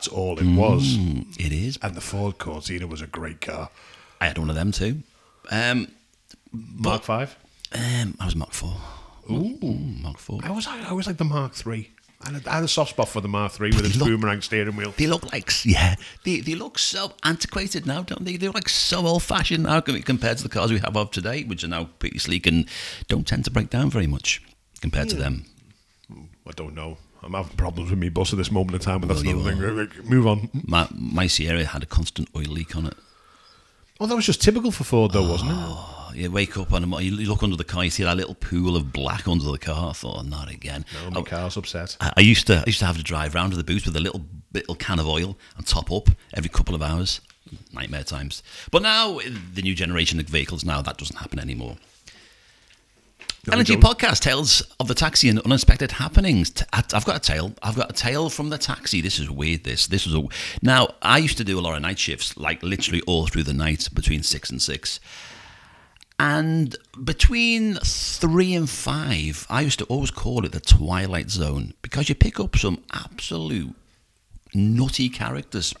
That's all it was. Mm, it is. And the Ford Cortina was a great car. I had one of them too. Um, Mark Five. um, I was Mark Four. Ooh. Mm, Mark Four. I was I was like the Mark Three. I had, I had a soft spot for the Mark Three with its look- boomerang steering wheel. They look like yeah. They they look so antiquated now, don't they? They look like so old fashioned now compared to the cars we have of today, which are now pretty sleek and don't tend to break down very much compared to them. I don't know. I'm having problems with me bus at this moment in time, but that's Well, another thing. Move on. My my Sierra had a constant oil leak on it. Oh, that was just typical for Ford, though, wasn't it? Oh, you wake up and you look under the car, you see that little pool of black under the car. I thought, oh, not again. No, my car's upset. I, I used to I used to have to drive round to the booth with a little little can of oil and top up every couple of hours. Nightmare times. But now the new generation of vehicles now that doesn't happen anymore. L and G podcast tales of the taxi and unexpected happenings. I've got a tale. I've got a tale from the taxi. This is weird. This this was a now. I used to do a lot of night shifts, like literally all through the night between six and six. And between three and five, I used to always call it the twilight zone because you pick up some absolute nutty characters.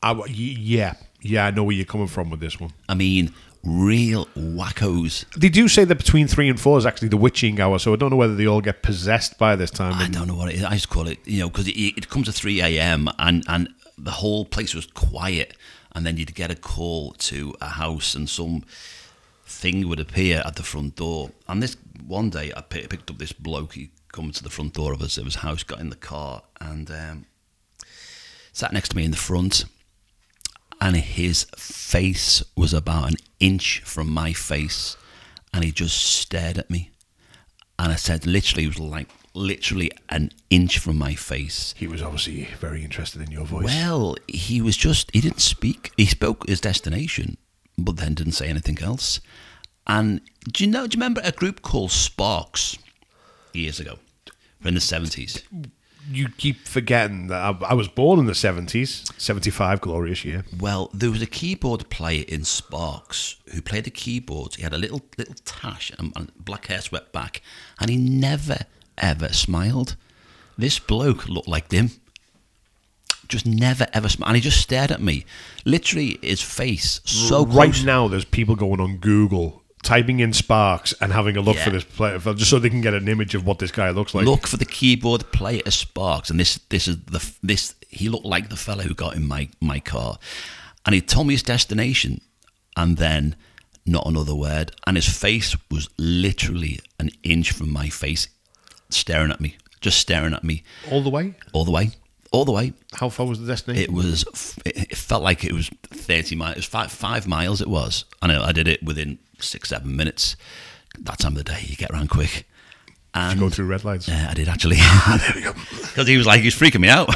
I, yeah, yeah, I know where you're coming from with this one. I mean, real wackos. They do say that between three and four is actually the witching hour, so I don't know whether they all get possessed by this time. I don't know what it is. I just call it, you know, because it, it comes to 3 a.m. and and the whole place was quiet, and then you'd get a call to a house, and some thing would appear at the front door. And this one day, I picked up this bloke. He come to the front door of us, of his house, got in the car, and um, sat next to me in the front. And his face was about an inch from my face, and he just stared at me. And I said, literally, it was like literally an inch from my face. He was obviously very interested in your voice. Well, he was just, he didn't speak. He spoke his destination, but then didn't say anything else. And do you know, do you remember a group called Sparks years ago? In the 70s. You keep forgetting that I, I was born in the 70s, 75, glorious year. Well, there was a keyboard player in Sparks who played the keyboards. He had a little little tash and, and black hair swept back, and he never ever smiled. This bloke looked like him. Just never ever smiled, and he just stared at me. Literally, his face so right close. now, there's people going on Google, typing in Sparks and having a look Yeah. for this player, just so they can get an image of what this guy looks like. Look for the keyboard player as Sparks, and this this is the this he looked like the fella who got in my my car, and he told me his destination, and then not another word, and his face was literally an inch from my face, staring at me, just staring at me all the way. all the way, all the way. How far was the destination? It was it it felt like it was thirty miles, it was five five miles. It was, and I I did it within six seven minutes. That time of the day, you get around quick. And Go through red lights. yeah, I did actually. there we go. Because he was like, he was freaking me out.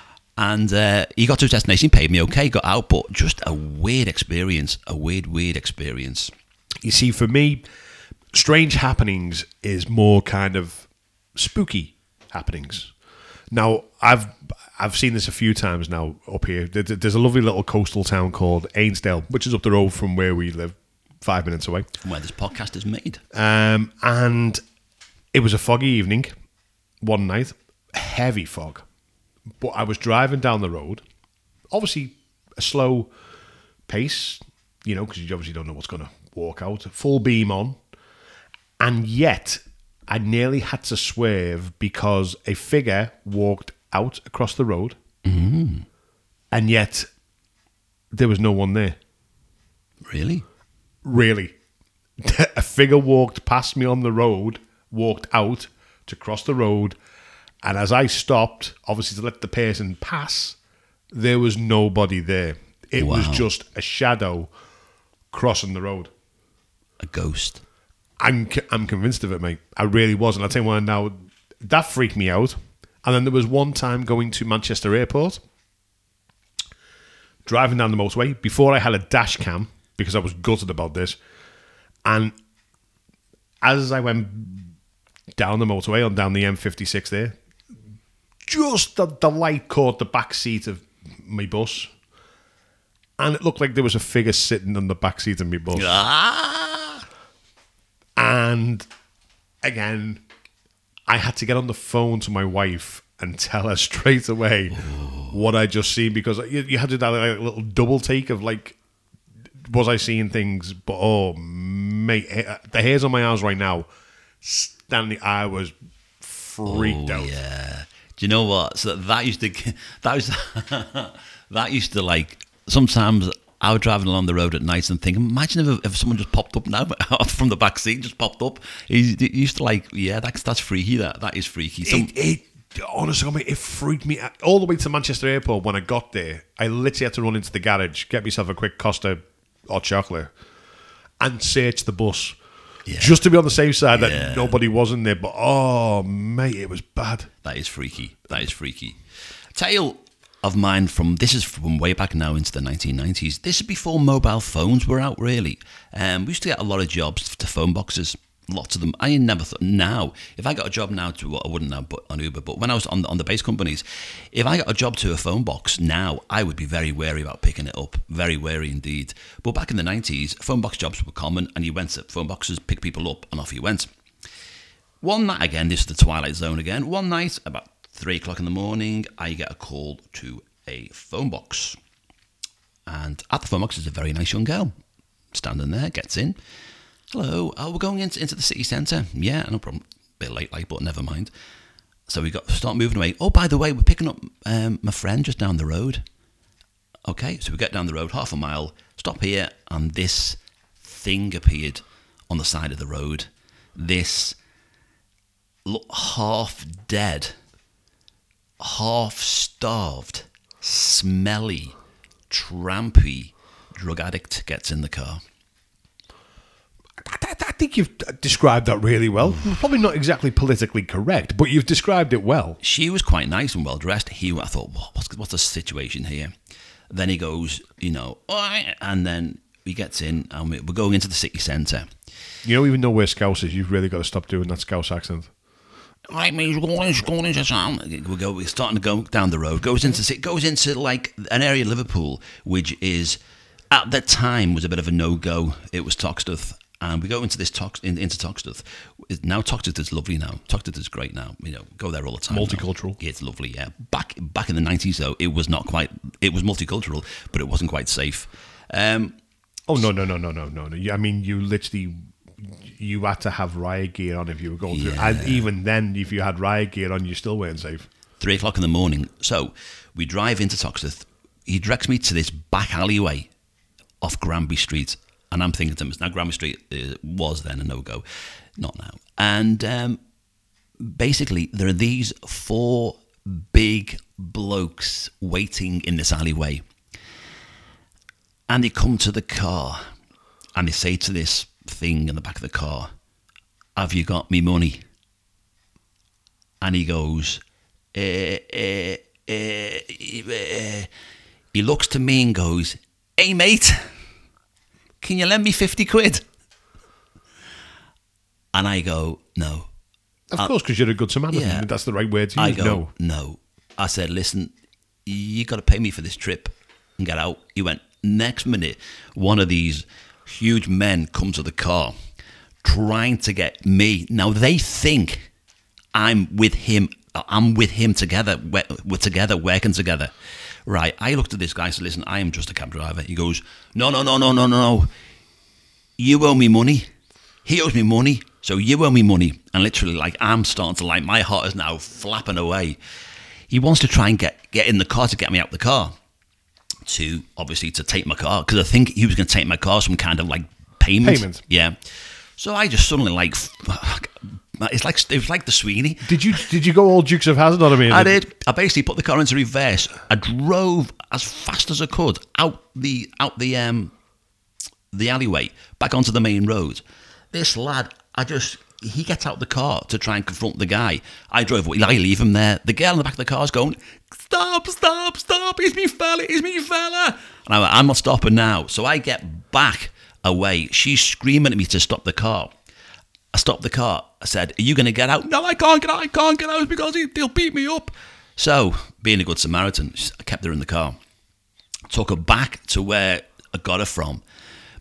and uh, he got to his destination, paid me okay, got out, but just a weird experience. A weird, weird experience. You see, for me, strange happenings is more kind of spooky happenings. Now, I've I've seen this a few times now up here. There- there- There's a lovely little coastal town called Ainsdale, which is up the road from where we live, five minutes away. From where this podcast is made. Um, and it was a foggy evening one night, heavy fog. But I was driving down the road, obviously a slow pace, you know, because you obviously don't know what's going to walk out, full beam on. And yet, I nearly had to swerve because a figure walked out across the road. And yet, there was no one there Really? Really. a figure walked past me on the road, walked out to cross the road, and as I stopped, obviously to let the person pass, there was nobody there. It was just a shadow crossing the road. A ghost. I'm I'm convinced of it, mate. I really was, and I'll tell you why now. That freaked me out. And then there was one time going to Manchester Airport, driving down the motorway before I had a dash cam because I was gutted about this. And as I went down the motorway on down the M56 there, just the, the light caught the back seat of my bus, and it looked like there was a figure sitting on the back seat of my bus. Ah! And again, I had to get on the phone to my wife and tell her straight away what I just seen because you, you had to do like a little double take of like, was I seeing things? But oh, mate, eh, the hairs on my arms right now. Standing, I was freaked Oh, out. Yeah. Do you know what? So that used to that was that used to like sometimes I was driving along the road at night and thinking, imagine if, if someone just popped up now from the back seat, just popped up. He, he used to like, yeah, that's that's freaky. That that is freaky. Some, It, it honestly, it freaked me out. all the way to Manchester Airport. When I got there, I literally had to run into the garage, get myself a quick Costa hot chocolate, and search the bus Yeah. just to be on the safe side Yeah. that nobody was in there. But oh, mate, it was bad. That is freaky. That is freaky. Tale of mine from this is from way back now into the 1990s. This is before mobile phones were out, really. Um, we used to get a lot of jobs to phone boxes. Lots of them. I never thought now. If I got a job now to, what I wouldn't now, but on Uber. But when I was on on the base companies, if I got a job to a phone box now, I would be very wary about picking it up. Very wary indeed. But back in the 90s, phone box jobs were common, and you went to phone boxes, pick people up, and off you went. One night, again, this is the Twilight Zone again. One night, about three o'clock in the morning, I get a call to a phone box. And at the phone box is a very nice young girl standing there, gets in. Hello, uh, we're going into, into the city centre. Yeah, no problem. Bit late, like, but never mind. So we got start moving away. Oh, by the way, we're picking up um, my friend just down the road. Okay, so we get down the road half a mile, stop here, and this thing appeared on the side of the road. This half dead, half starved, smelly, trampy drug addict gets in the car. I, I- think you've described that really well. Probably not exactly politically correct, but you've described it well. She was quite nice and well dressed. He, I thought, what, what's what's the situation here? Then he goes, you know, and then he gets in, and we- we're going into the city centre. You don't even know where Scouse is. You've really got to stop doing that Scouse accent. Right, me going, going into town. We go. We're starting to go down the road. Goes into goes into like an area of Liverpool, which is at the time was a bit of a no go. It was Toxteth, and we go into this Tox in, into Toxteth. Now Toxteth is lovely. Now Toxteth is great. Now you know go there all the time. Multicultural. Yeah, it's lovely. Yeah, back back in the nineties though, it was not quite. It was multicultural, but it wasn't quite safe. Um, Oh no no no no no no no! I mean, you literally you had to have riot gear on if you were going through, and even then, if you had riot gear on, you still weren't safe. three o'clock in the morning. So we drive into Toxteth. He directs me to this back alleyway off Granby Street. And I'm thinking to myself, now Granby Street uh, was then a no go, not now. And um, basically, there are these four big blokes waiting in this alleyway. And they come to the car and they say to this thing in the back of the car, Have you got me money? And he goes, eh, eh, eh, eh. he looks to me and goes, Hey, mate, can you lend me 50 quid? And I go, No. Of uh, course, because you're a good Samaritan. yeah. That's the right word to I use. go, no. no. I said, listen, you got to pay me for this trip and get out. He went, next minute, one of these huge men comes to the car trying to get me. Now they think I'm with him. I'm with him together. We're, we're together, working together. Right. I looked at this guy and said, listen, I am just a cab driver. He goes, no, no, no, no, no, no, no. You owe me money. He owes me money. So you owe me money. And literally, like, I'm starting to, like, my heart is now flapping away. He wants to try and get, get in the car to get me out the car. To, obviously, to take my car. Because I think he was going to take my car some kind of, like, payment. Payment. Yeah. So I just suddenly, like, it's like, it was like the Sweeney. Did you did you go all Dukes of Hazzard on me? I did. I basically put the car into reverse. I drove as fast as I could out the out the um the alleyway back onto the main road. This lad, I just he gets out the car to try and confront the guy. I drove away. I leave him there. The girl in the back of the car is going, "Stop! Stop! Stop! It's me fella! It's me fella!" And I went, "I'm not stopping now." So I get back away. She's screaming at me to stop the car. I stopped the car. I said, Are you going to get out? No, I can't get out. I can't get out because he, he'll beat me up. So, being a good Samaritan, I kept her in the car. Took her back to where I got her from.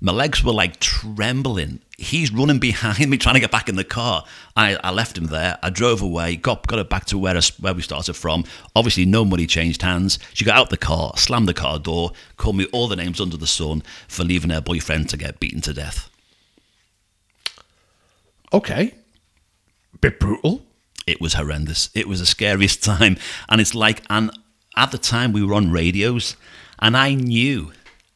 My legs were like trembling. He's running behind me, trying to get back in the car. I, I left him there. I drove away, got got it back to where where we started from. Obviously, no money changed hands. She got out the car, slammed the car door, called me all the names under the sun for leaving her boyfriend to get beaten to death. Okay. Bit brutal. It was horrendous. It was the scariest time. And it's like, and at the time we were on radios, and I knew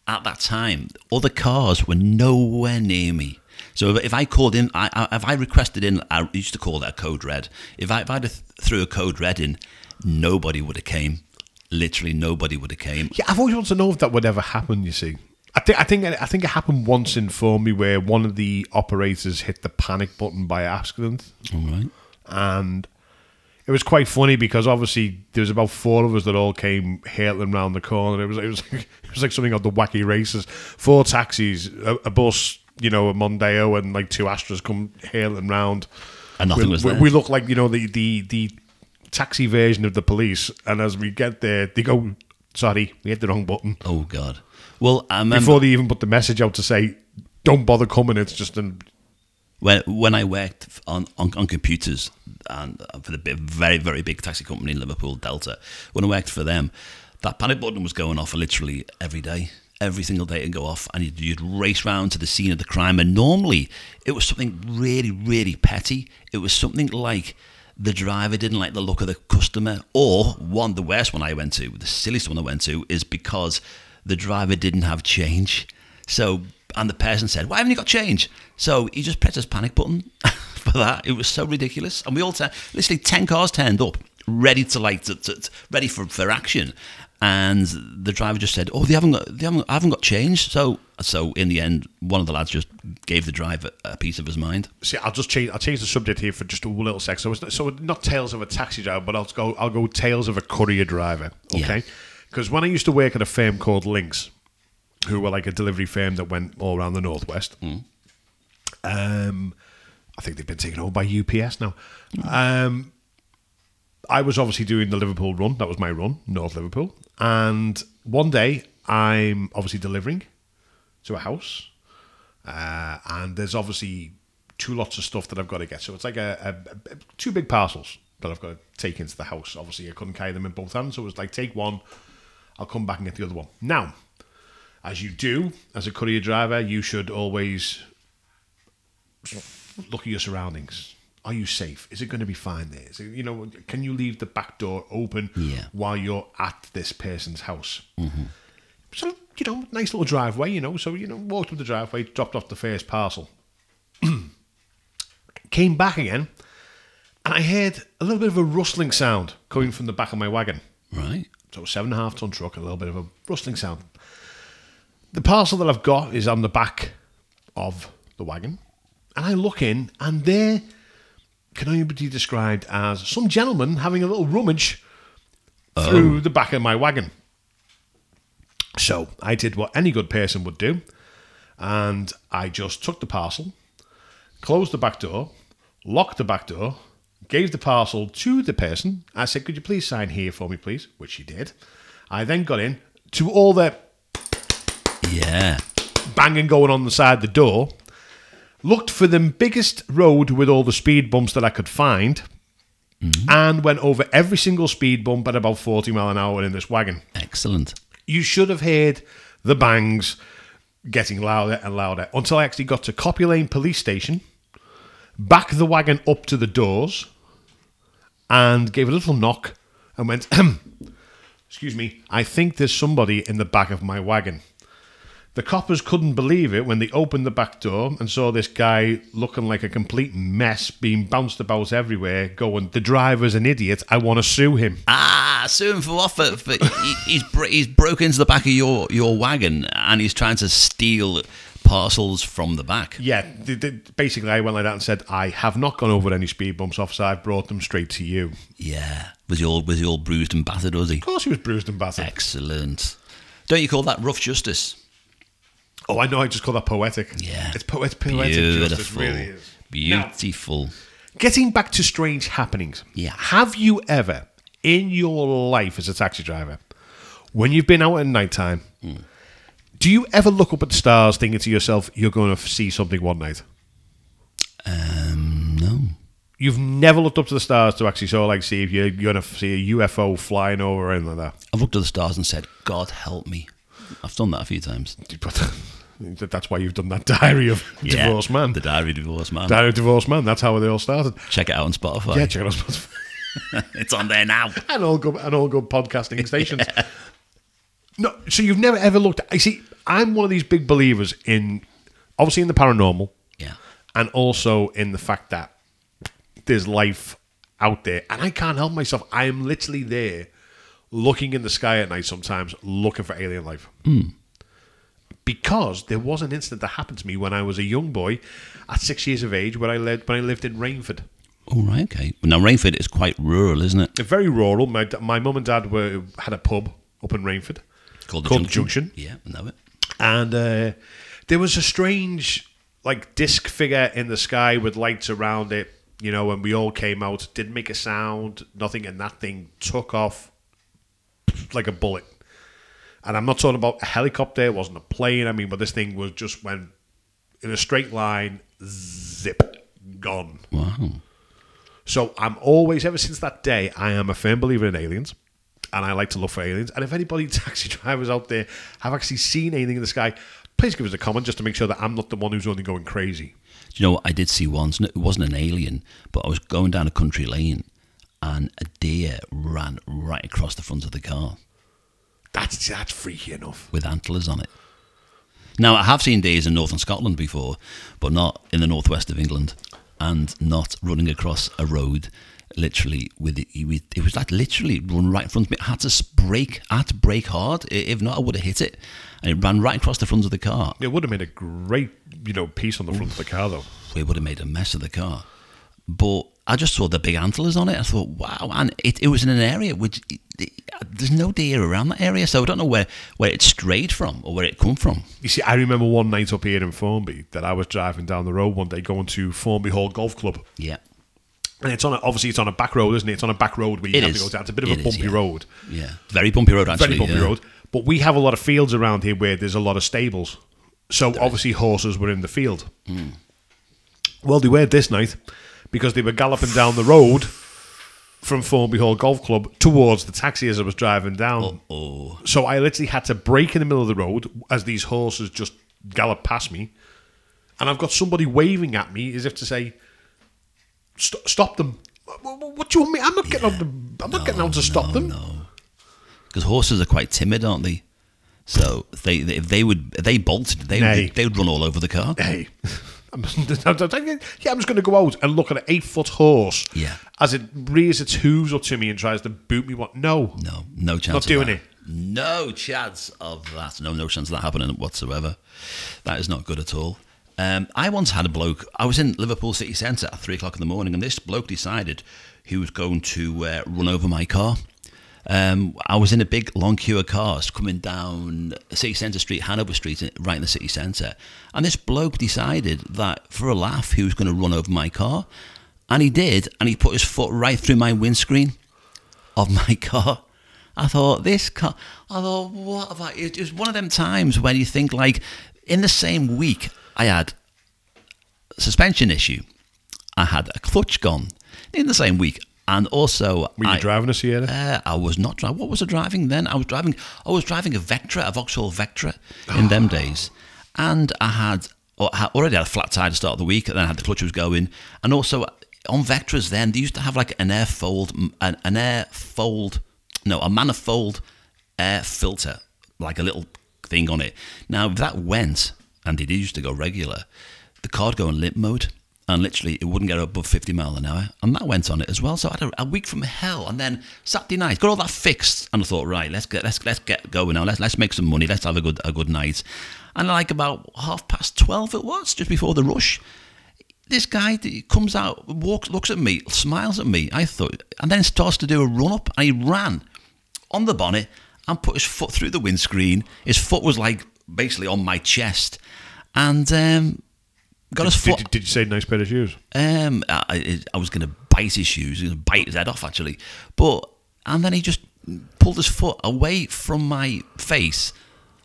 at that time other cars were nowhere near me. So if I called in, I, I, if I requested in, I used to call that code red. If I, if I threw a code red in, nobody would have came. Literally nobody would have came. Yeah, I've always wanted to know if that would ever happen. You see, I think I think I think it happened once in me where one of the operators hit the panic button by accident. All right. And it was quite funny because obviously there was about four of us that all came hailing round the corner. It was it was like, it was like something of the wacky races. Four taxis, a, a bus, you know, a Mondeo, and like two Astras come hailing round. And nothing we, was we, there. we look like you know the the the taxi version of the police. And as we get there, they go, "Sorry, we hit the wrong button." Oh God. Well, I remember Before they even put the message out to say, "Don't bother coming." It's just an when when I worked on, on, on computers and uh, for the big, very very big taxi company in Liverpool Delta, when I worked for them, that panic button was going off literally every day. Every single day it'd go off, and you'd, you'd race round to the scene of the crime. And normally, it was something really, really petty. It was something like the driver didn't like the look of the customer, or one, the worst one I went to, the silliest one I went to, is because the driver didn't have change. So and the person said, "Why haven't you got change?" So he just pressed his panic button for that. It was so ridiculous, and we all t- literally ten cars turned up, ready to like to, to, to, ready for, for action, and the driver just said, "Oh, they haven't got they haven't I haven't got change." So so in the end, one of the lads just gave the driver a piece of his mind. See, I'll just change. I'll change the subject here for just a little sec. So, it's not, so not tales of a taxi driver, but I'll go. I'll go tales of a courier driver. Okay, Yeah. because when I used to work at a firm called Lynx, who were like a delivery firm that went all around the northwest. Um, I think they've been taken over by UPS now. Um, I was obviously doing the Liverpool run. That was my run, North Liverpool. And one day, I'm obviously delivering to a house, uh, and there's obviously two lots of stuff that I've got to get. So it's like a, a, a- two big parcels that I've got to take into the house. Obviously, I couldn't carry them in both hands, so it was like take one, I'll come back and get the other one. Now, as you do as a courier driver, you should always look at your surroundings. Are you safe? Is it going to be fine there? It, you know, can you leave the back door open Yeah. while you're at this person's house? Mm-hmm. So, you know, nice little driveway, you know. So, you know, walked up the driveway, dropped off the first parcel. Came back again, and I heard a little bit of a rustling sound coming from the back of my wagon. Right. So seven and a half ton truck, a little bit of a rustling sound. The parcel that I've got is on the back of the wagon, and I look in, and there can only be described as some gentleman having a little rummage through oh. the back of my wagon. So I did what any good person would do, and I just took the parcel, closed the back door, locked the back door, gave the parcel to the person. I said, Could you please sign here for me, please? Which she did. I then got in to all the Yeah. banging going on the side of the door, looked for the biggest road with all the speed bumps that I could find, and went over every single speed bump at about 40 mile an hour in this wagon. Excellent. You should have heard the bangs getting louder and louder until I actually got to Copy Lane Police Station, backed the wagon up to the doors, and gave a little knock and went, Excuse me, I think there's somebody in the back of my wagon. The coppers couldn't believe it when they opened the back door and saw this guy looking like a complete mess, being bounced about everywhere, going, The driver's an idiot, I want to sue him. Ah, sue him for what? For, for he, he's he's broke into the back of your your wagon and he's trying to steal parcels from the back. Yeah, th- th- basically, I went like that and said, I have not gone over any speed bumps, officer. I've brought them straight to you. Yeah. Was he all was he all bruised and battered? Was he? Of course, he was bruised and battered. Excellent. Don't you call that rough justice? Oh, I know. I just call that poetic. Yeah. it's po- it's poetic justice. Beautiful. Really is. Beautiful. Getting back to strange happenings. Yeah. Have you ever, in your life as a taxi driver, when you've been out at night time, Do you ever look up at the stars thinking to yourself, you're going to see something one night? Um, no. You've never looked up to the stars to actually sort of like see if you're going to see a UFO flying over or anything like that. I've looked at the stars and said, God help me. I've done that a few times. That's why you've done that diary of Yeah, divorced man. The Diary of Divorced Man. diary of divorced man. That's how they all started. Check it out on Spotify. Yeah, check it out. on Spotify. it's on there now. and all good and all good podcasting stations. No, so you've never ever looked. I see. I'm one of these big believers in, obviously in the paranormal, Yeah. and also in the fact that there's life out there, and I can't help myself. I am literally there, looking in the sky at night sometimes, looking for alien life. Hmm. Because there was an incident that happened to me when I was a young boy, at six years of age, when I lived when I lived in Rainford. All right, okay. Now, Rainford is quite rural, isn't it? Very rural. My my mum and dad were had a pub up in Rainford. Called the Called Junction. Junction. Yeah, I know it. and uh, there was a strange like disc figure in the sky with lights around it you know and we all came out didn't make a sound nothing and that thing took off like a bullet and i'm not talking about a helicopter it wasn't a plane i mean but this thing was just went in a straight line zip gone Wow. so I'm always, ever since that day, I am a firm believer in aliens. And I like to look for aliens. And if anybody taxi drivers out there have actually seen anything in the sky, please give us a comment just to make sure that I'm not the one who's only going crazy. Do you know what I did see once? It wasn't an alien, but I was going down a country lane and a deer ran right across the front of the car That's that's freaky enough. with antlers on it. Now, I have seen deers in northern Scotland before, but not in the northwest of England, and not running across a road literally with it. It was like literally run right in front of me. I had to brake, I had to brake hard. If not, I would have hit it. And it ran right across the front of the car. It would have made a great, you know, piece on the front of the car, though. we would have made a mess of the car. But I just saw the big antlers on it. I thought, wow, and it, it was in an area which there's no deer around that area, so I don't know where, where it strayed from or where it come from. You see, I remember one night up here in Formby that I was driving down the road one day going to Formby Hall Golf Club. Yeah, And it's on a, obviously it's on a back road, isn't it? It's on a back road where you It have is. to go down. It's a bit of It a is, bumpy yeah. road. yeah, very bumpy road actually. very bumpy yeah. road. But we have a lot of fields around here where there's a lot of stables. So obviously horses were in the field. Hmm. Well, they were this night because they were galloping down the road from Formby Hall Golf Club towards the taxi as I was driving down. Oh, So I literally had to brake in the middle of the road as these horses just galloped past me. And I've got somebody waving at me as if to say, "St- "Stop them!" What, what- what do you want me? I'm not getting out. To, I'm not getting out to stop them. because horses are quite timid, aren't they? So if they, if they would, if they bolted, they Nay. would, they would run all over the car. hey, I'm, I'm- yeah, I'm just going to go out and look at an eight foot horse Yeah. as it rears its hooves up to me and tries to boot me. What? No. No, no chance. Not of doing that. it. No chance of that. No, no chance of that happening whatsoever. That is not good at all. Um, I once had a bloke. I was in Liverpool city centre at three o'clock in the morning, and this bloke decided he was going to uh, run over my car. Um, I was in a big long queue of cars coming down City Centre Street, Hanover Street, right in the city centre. And this bloke decided that for a laugh he was going to run over my car. And he did, and he put his foot right through my windscreen of my car. I thought this car. I thought what have I? It was one of them times when you think like, in the same week I had suspension issue, I had a clutch gone in the same week, and also Were you I, driving a Sierra? uh, I was not driving. What was I driving then? I was driving. I was driving a Vectra, a Vauxhall Vectra, in them days, and I had, I had already had a flat tire to start the week, and then I had the clutch was going, and also on Vectras then they used to have like an air fold, an, an air fold, no, a manifold air filter, like a little thing on it. Now if that went, and it used to go regular, the car would go in limp mode. And literally, it wouldn't get above 50 mile an hour. And that went on it as well. So I had a, a week from hell. And then Saturday night, got all that fixed. And I thought, right, let's get let's let's get going now. Let's let's make some money. Let's have a good a good night. And like about half past 12 it was, just before the rush, this guy comes out, walks, looks at me, smiles at me. I thought, and then starts to do a run up. And he ran on the bonnet and put his foot through the windscreen. His foot was like basically on my chest, and um, got his Did, foot. did, did you say nice pair of shoes? Um, I, I- I was going to bite his shoes, going to bite his head off actually, but and then he just pulled his foot away from my face,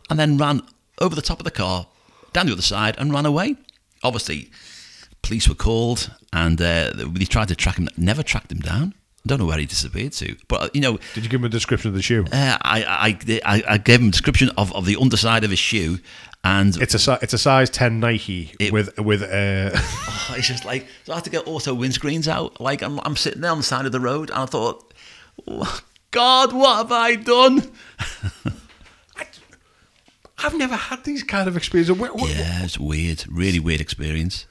and then ran over the top of the car, down the other side, and ran away. Obviously, police were called, and uh, they tried to track him. Never tracked him down. Don't know where he disappeared to. But you know, Did you give him a description of the shoe? uh, I, I, I, I gave him a description of, of the underside of his shoe, and It's a it's a size ten Nike It- with with uh, Oh, it's just like so I had to get auto windscreens out. Like I'm, I'm sitting there on the side of the road, and I thought, "Oh, God, what have I done? I've never had these kind of experiences. Where, where, Yeah, it's weird, really weird experience.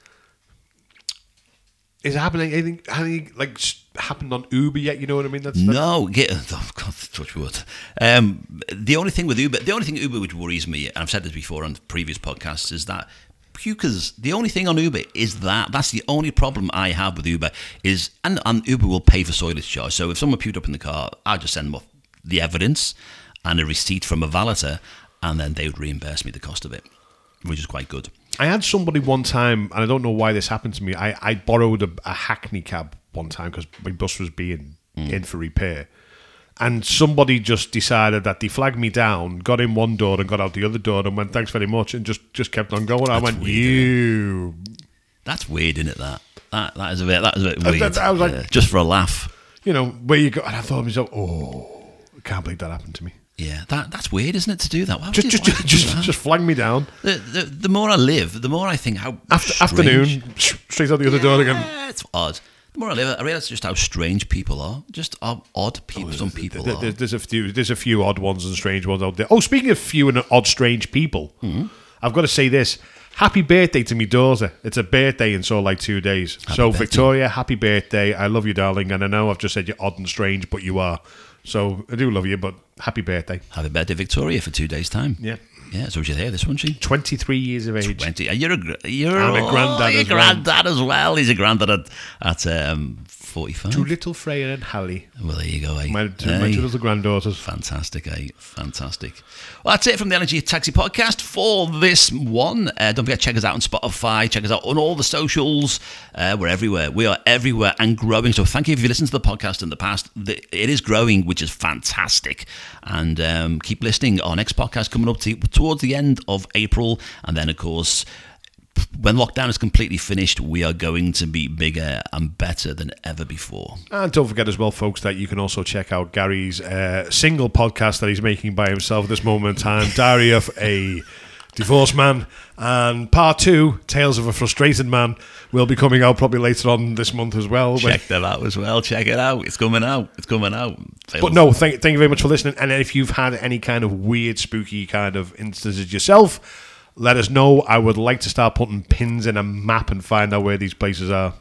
Is happening anything, anything like happened on Uber yet? You know what I mean? That's, that's No, get oh God, touch wood. Um, the only thing with Uber, the only thing Uber which worries me, and I've said this before on previous podcasts, is that pukers. The only thing on Uber is that that's the only problem I have with Uber is, and, and Uber will pay for soilage charge. So if someone puked up in the car, I just send them off the evidence and a receipt from a valeter, and then they would reimburse me the cost of it, which is quite good. I had somebody one time, and I don't know why this happened to me. I, I borrowed a, a Hackney cab one time because my bus was being mm. in for repair. And somebody just decided that they flagged me down, got in one door and got out the other door and went, thanks very much, and just, just kept on going. I went, weird, you. That's weird, isn't it? That that that is a bit that is a bit weird. that- I was like- Yeah, just for a laugh. You know, where you go. And I thought to myself, oh, I can't believe that happened to me. Yeah, that that's weird, isn't it? To do that. Why Just, you- just, just, would you do just, that? just flag me down. The, the, the more I live, the more I think how After, strange- afternoon, straight out the other door again. Yeah, it's odd. The more I live, I realise just how strange people are. Just how odd people. some people There- are. there- There's a few. There's a few odd ones and strange ones out there. Oh, speaking of few and odd, strange people, Hmm. I've got to say this: Happy birthday to me daughter. It's a birthday in so like two days. so birthday. Victoria, happy birthday! I love you, darling, and I know I've just said you're odd and strange, but you are. So I do love you, but happy birthday. Happy birthday, Victoria, for two days' time. Yeah. Yeah, so she's here this one, she? Twenty-three years of age. 20. Uh, You're a, you're I'm a granddad you're as well. granddad as well. He's a granddad at, at um, 45. To little Freya and Hallie, Well, there you go, eh? my two, my two little granddaughters. Fantastic, eh? Fantastic. Well, that's it from the L and G Taxi podcast for this one. Uh, don't forget, check us out on Spotify. Check us out on all the socials. Uh, we're everywhere. We are everywhere and growing. So thank you if you listened to the podcast in the past. The, it is growing, which is fantastic. And um, keep listening. Our next podcast coming up to, towards the end of April. And then, of course, when lockdown is completely finished, we are going to be bigger and better than ever before. And don't forget as well, folks, that you can also check out Gary's uh, single podcast that he's making by himself at this moment in time, Diary of a Divorced Man. And part two, Tales of a Frustrated Man, will be coming out probably later on this month as well. Check that out as well. Check it out. It's coming out. It's coming out. But no, thank, thank you very much for listening. And if you've had any kind of weird, spooky kind of instances yourself, let us know. I would like to start putting pins in a map and find out where these places are.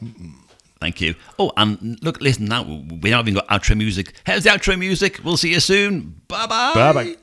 Thank you. Oh, and look, listen now. We haven't even got outro music. Here's the outro music. We'll see you soon. Bye bye. Bye bye.